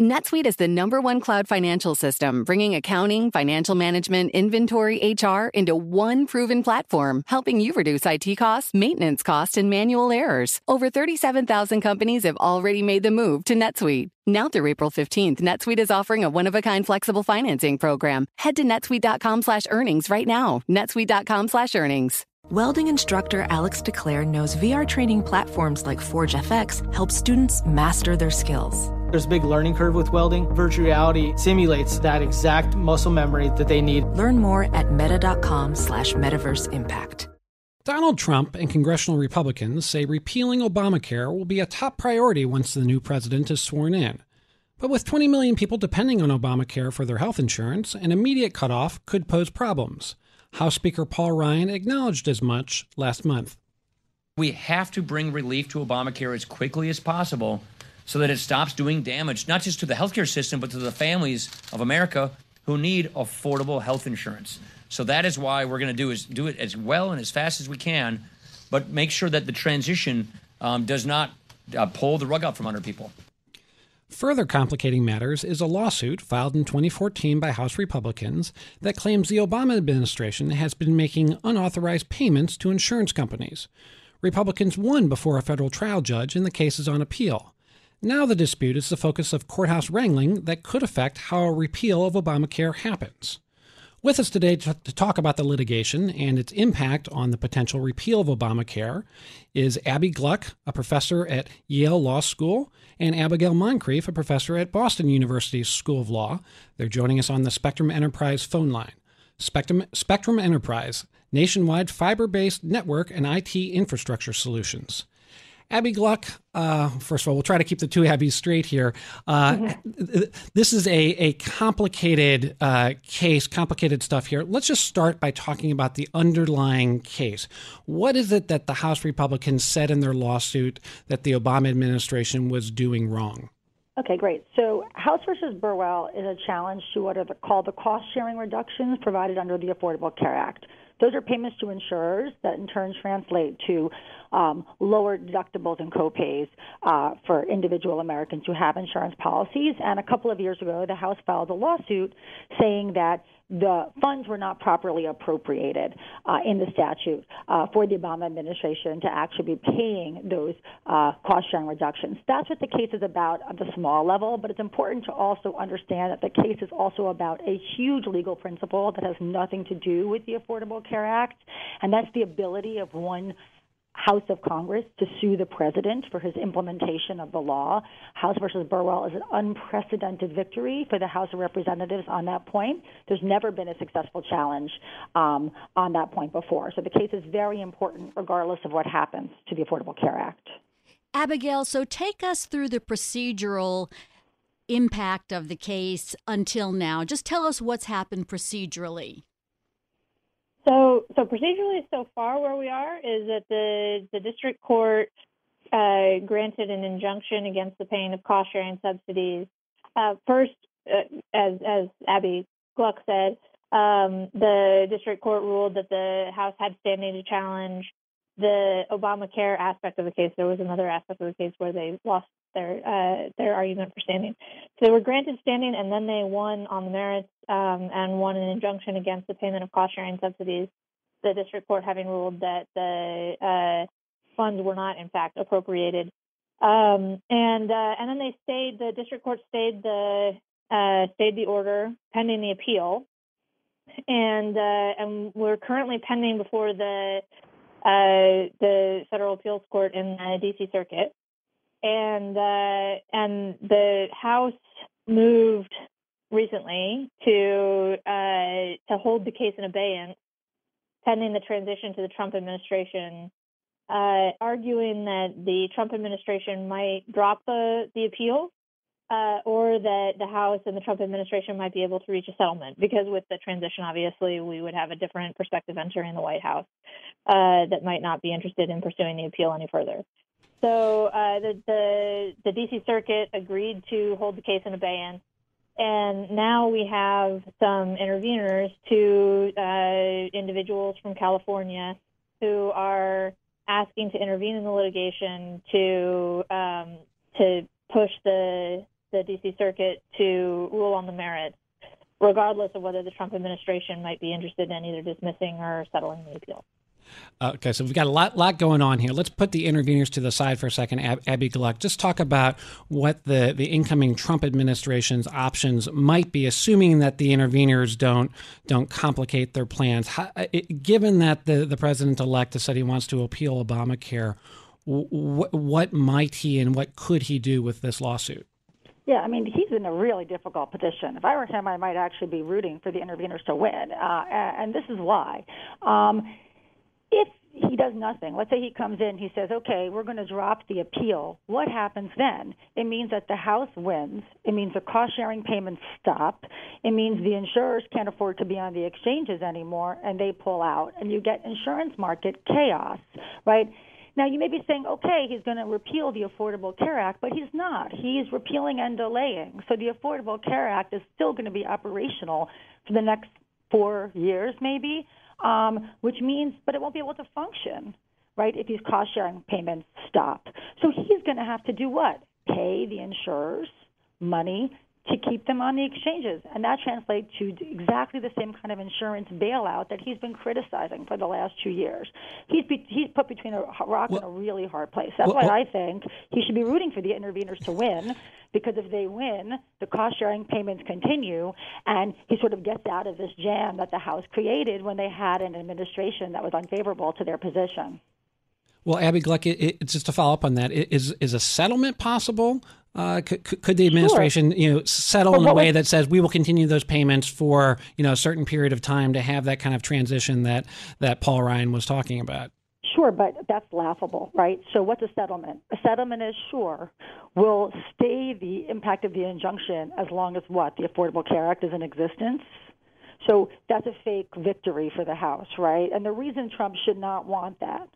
NetSuite is the number one cloud financial system, bringing accounting, financial management, inventory, HR into one proven platform, helping you reduce IT costs, maintenance costs, and manual errors. Over 37,000 companies have already made the move to NetSuite. Now through April 15th, NetSuite is offering a one-of-a-kind flexible financing program. Head to netsuite.com slash earnings right now. netsuite.com slash earnings. Welding instructor Alex DeClaire knows VR training platforms like Forge FX help students master their skills. There's a big learning curve with welding. Virtual reality simulates that exact muscle memory that they need. Learn more at meta.com slash metaverse impact. Donald Trump and congressional Republicans say repealing Obamacare will be a top priority once the new president is sworn in. But with 20 million people depending on Obamacare for their health insurance, an immediate cutoff could pose problems. House Speaker Paul Ryan acknowledged as much last month. We have to bring relief to Obamacare as quickly as possible so that it stops doing damage, not just to the healthcare system, but to the families of America who need affordable health insurance. So that is why we're going to do is do it as well and as fast as we can, but make sure that the transition um, does not uh, pull the rug out from under people. Further complicating matters is a lawsuit filed in 2014 by House Republicans that claims the Obama administration has been making unauthorized payments to insurance companies. Republicans won before a federal trial judge, and the case is on appeal. Now the dispute is the focus of courthouse wrangling that could affect how a repeal of Obamacare happens. With us today to, to, talk about the litigation and its impact on the potential repeal of Obamacare is Abbe Gluck, a professor at Yale Law School, and Abigail Moncrieff, a professor at Boston University School of Law. They're joining us on the Spectrum Enterprise phone line. Spectrum, Spectrum Enterprise, nationwide fiber based network and IT infrastructure solutions. Abbe Gluck, uh, first of all, we'll try to keep the two Abby's straight here. Uh, mm-hmm. This is a, a complicated uh, case, complicated stuff here. Let's just start by talking about the underlying case. What is it that the House Republicans said in their lawsuit that the Obama administration was doing wrong? Okay, great. So House versus Burwell is a challenge to what are the, called the cost sharing reductions provided under the Affordable Care Act. Those are payments to insurers that in turn translate to um, lower deductibles and copays uh, for individual Americans who have insurance policies. And a couple of years ago, the House filed a lawsuit saying that the funds were not properly appropriated uh, in the statute uh, for the Obama administration to actually be paying those uh, cost sharing reductions. That's what the case is about at the small level, but it's important to also understand that the case is also about a huge legal principle that has nothing to do with the Affordable Care Act, and that's the ability of one House of Congress to sue the president for his implementation of the law. House versus Burwell is an unprecedented victory for the House of Representatives on that point. There's never been a successful challenge um, on that point before. So the case is very important, regardless of what happens to the Affordable Care Act. Abigail, so take us through the procedural impact of the case until now. Just tell us what's happened procedurally. So, so procedurally, so far where we are is that the the district court uh, granted an injunction against the paying of cost sharing subsidies. Uh, first, uh, as as Abbe Gluck said, um, the district court ruled that the House had standing to challenge the Obamacare aspect of the case. There was another aspect of the case where they lost their uh, their argument for standing. So they were granted standing, and then they won on the merits um, and won an injunction against the payment of cost sharing subsidies. The district court having ruled that the uh, funds were not, in fact, appropriated. Um, and uh, and then they stayed. The district court stayed the uh, stayed the order pending the appeal, and uh, and we're currently pending before the uh, the federal appeals court in the D.C. Circuit and uh, and the House moved recently to uh, to hold the case in abeyance pending the transition to the Trump administration, uh, arguing that the Trump administration might drop the the appeal. Uh, or that the House and the Trump administration might be able to reach a settlement. Because with the transition, obviously, we would have a different perspective entering the White House uh, that might not be interested in pursuing the appeal any further. So uh, the, the the DC Circuit agreed to hold the case in abeyance, and now we have some interveners, two uh, individuals from California who are asking to intervene in the litigation to um, to push the the D.C. Circuit to rule on the merits, regardless of whether the Trump administration might be interested in either dismissing or settling the appeal. Okay, so we've got a lot, lot going on here. Let's put the interveners to the side for a second. Ab- Abbe Gluck, just talk about what the, the incoming Trump administration's options might be, assuming that the interveners don't don't complicate their plans. How, it, given that the, the president elect has said he wants to appeal Obamacare, what might he and what could he do with this lawsuit? Yeah, I mean, he's in a really difficult position. If I were him, I might actually be rooting for the interveners to win, uh, and this is why. Um, if he does nothing, let's say he comes in, he says, okay, we're going to drop the appeal, what happens then? It means that the House wins. It means the cost sharing payments stop. It means the insurers can't afford to be on the exchanges anymore and they pull out. And you get insurance market chaos, right? Now, you may be saying, okay, he's going to repeal the Affordable Care Act, but he's not. He's repealing and delaying. So the Affordable Care Act is still going to be operational for the next four years, maybe um, which means, but it won't be able to function, right, if these cost sharing payments stop. So he's going to have to do what? Pay the insurers money to keep them on the exchanges. And that translates to exactly the same kind of insurance bailout that he's been criticizing for the last two years. He's be, he's put between a rock well, and a really hard place. That's well, why oh. I think he should be rooting for the interveners to win, because if they win, the cost sharing payments continue, and he sort of gets out of this jam that the House created when they had an administration that was unfavorable to their position. Well, Abbe Gluck, it, it, just to follow up on that, is is a settlement possible? Uh, could, could, the administration, sure. you know, settle well, in a way that says we will continue those payments for you know a certain period of time to have that kind of transition that that Paul Ryan was talking about? Sure, but that's laughable, right? So, what's a settlement? A settlement is sure will stay the impact of the injunction as long as what the Affordable Care Act is in existence. So that's a fake victory for the House, right? And the reason Trump should not want that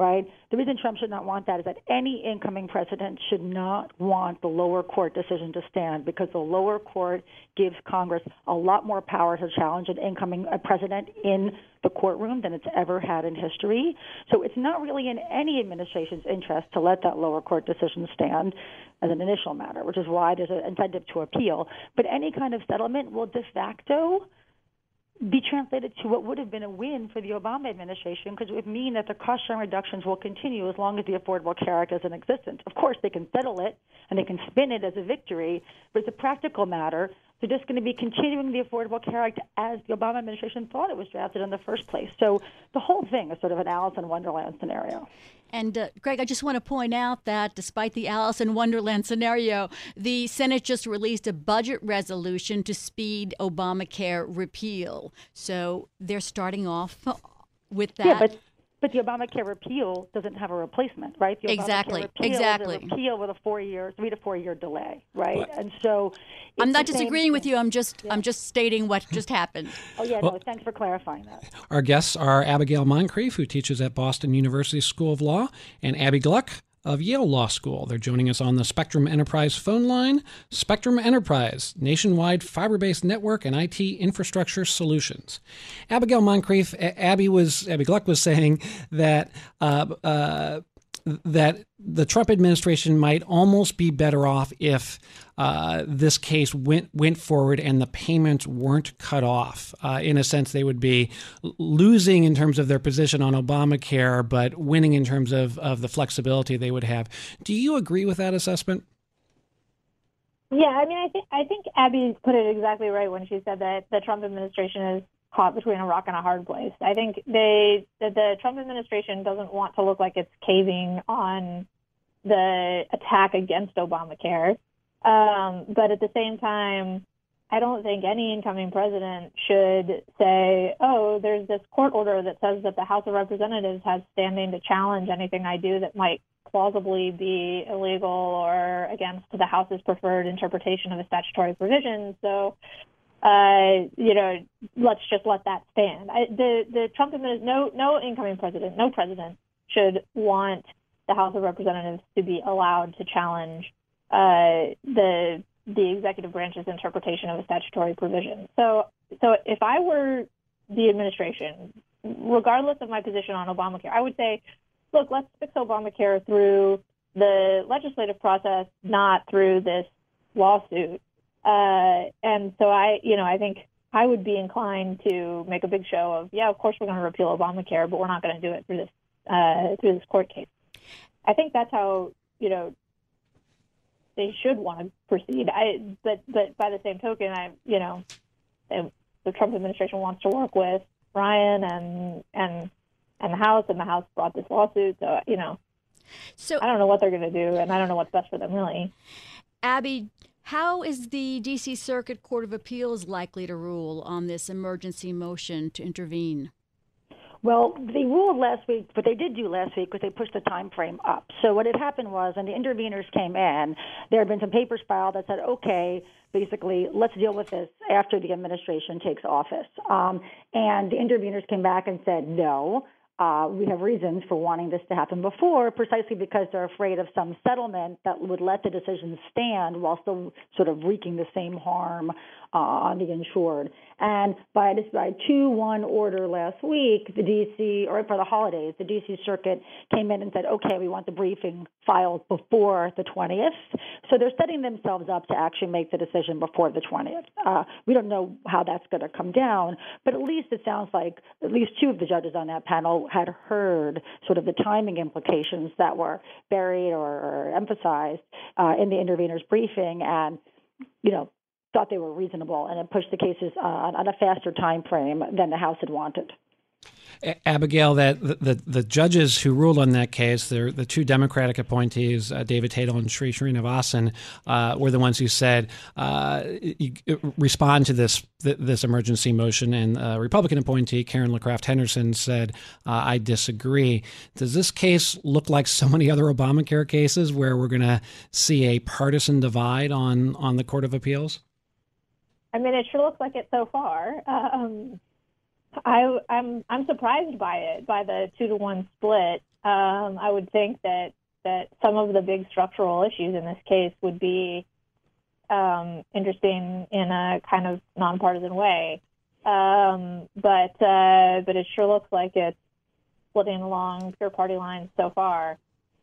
right? The reason Trump should not want that is that any incoming president should not want the lower court decision to stand because the lower court gives Congress a lot more power to challenge an incoming president in the courtroom than it's ever had in history. So it's not really in any administration's interest to let that lower court decision stand as an initial matter, which is why there's an incentive to appeal. But any kind of settlement will de facto be translated to what would have been a win for the Obama administration because it would mean that the cost sharing reductions will continue as long as the Affordable Care Act is in existence. Of course, they can settle it and they can spin it as a victory, but it's a practical matter. They're just going to be continuing the Affordable Care Act as the Obama administration thought it was drafted in the first place. So the whole thing is sort of an Alice in Wonderland scenario. And uh, Greg, I just want to point out that despite the Alice in Wonderland scenario, the Senate just released a budget resolution to speed Obamacare repeal. So they're starting off with that. Yeah, but but the Obamacare repeal doesn't have a replacement, right? The exactly. repeal exactly. Is a repeal with a four-year, three to four-year delay, right? What? And so I'm not disagreeing with you. I'm just yeah. I'm just stating what just happened. oh yeah, well, no. Thanks for clarifying that. Our guests are Abigail Moncrieff, who teaches at Boston University School of Law, and Abbe Gluck, of Yale Law School. They're joining us on the Spectrum Enterprise phone line. Spectrum Enterprise, nationwide fiber based network and IT infrastructure solutions. Abigail Moncrieff, Abby was Abbe Gluck was saying that uh, uh, that the Trump administration might almost be better off if uh, this case went went forward and the payments weren't cut off. Uh, in a sense, they would be losing in terms of their position on Obamacare, but winning in terms of, of the flexibility they would have. Do you agree with that assessment? Yeah, I mean, I think I think Abby put it exactly right when she said that the Trump administration is caught between a rock and a hard place. I think they that the Trump administration doesn't want to look like it's caving on the attack against Obamacare, um, but at the same time, I don't think any incoming president should say, "Oh, there's this court order that says that the House of Representatives has standing to challenge anything I do that might plausibly be illegal or against the House's preferred interpretation of a statutory provision." So uh, you know, let's just let that stand. I, the the Trump administration, no no incoming president, no president should want the House of Representatives to be allowed to challenge uh, the the executive branch's interpretation of a statutory provision. So so if I were the administration, regardless of my position on Obamacare, I would say, look, let's fix Obamacare through the legislative process, not through this lawsuit. Uh, and so I, you know, I think I would be inclined to make a big show of, yeah, of course we're going to repeal Obamacare, but we're not going to do it through this uh, through this court case. I think that's how you know they should want to proceed. I, but but by the same token, I, you know, the Trump administration wants to work with Ryan and and and the House, and the House brought this lawsuit. So you know, so I don't know what they're going to do, and I don't know what's best for them really. Abby, how is the D.C. Circuit Court of Appeals likely to rule on this emergency motion to intervene? Well, they ruled last week, What they did do last week was they pushed the time frame up. So what had happened was, when the interveners came in, there had been some papers filed that said, okay, basically, let's deal with this after the administration takes office. Um, and the interveners came back and said, no. Uh, we have reasons for wanting this to happen before, precisely because they're afraid of some settlement that would let the decision stand while still sort of wreaking the same harm uh, on the insured. And by this by two one order last week, the DC or for the holidays, the DC Circuit came in and said, okay, we want the briefing filed before the 20th. So they're setting themselves up to actually make the decision before the 20th. Uh, we don't know how that's going to come down, but at least it sounds like at least two of the judges on that panel had heard sort of the timing implications that were buried or, emphasized uh, in the intervener's briefing, and you know thought they were reasonable, and it pushed the cases uh, on a faster time frame than the House had wanted. Abigail, that the, the, judges who ruled on that case, the two Democratic appointees, uh, David Tatel and Sri Srinivasan, uh, were the ones who said uh, respond to this this emergency motion, and uh, Republican appointee Karen LeCraft Henderson said, uh, "I disagree." Does this case look like so many other Obamacare cases where we're going to see a partisan divide on on the Court of Appeals? I mean, it sure looks like it so far. Um, I, I'm I'm surprised by it, by the two to one split. Um, I would think that that some of the big structural issues in this case would be um, interesting in a kind of nonpartisan way. Um, but uh, but it sure looks like it's splitting along pure party lines so far.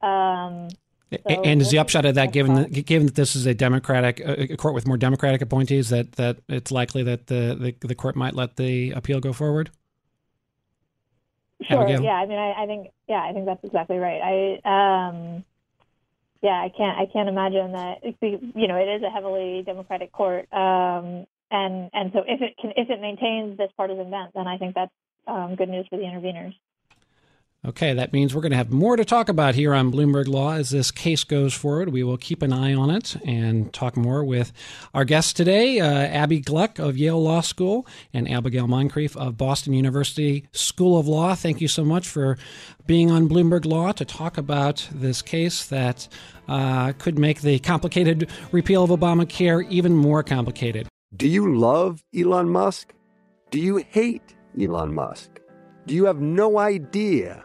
Um, so and is the upshot of that, given that, given that this is a Democratic a court with more Democratic appointees, that, that it's likely that the, the, the court might let the appeal go forward? Sure. Abigail? Yeah. I mean, I, I, think yeah, I think that's exactly right. I um, yeah, I can't I can't imagine that. You know, it is a heavily Democratic court, um, and and so if it can if it maintains this partisan bent, then I think that's um, good news for the interveners. Okay, that means we're going to have more to talk about here on Bloomberg Law as this case goes forward. We will keep an eye on it and talk more with our guests today, uh, Abbe Gluck of Yale Law School and Abigail Moncrieff of Boston University School of Law. Thank you so much for being on Bloomberg Law to talk about this case that uh, could make the complicated repeal of Obamacare even more complicated. Do you love Elon Musk? Do you hate Elon Musk? Do you have no idea?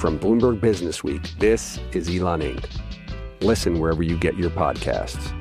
From Bloomberg Business Week, this is Elon Inc. Listen wherever you get your podcasts.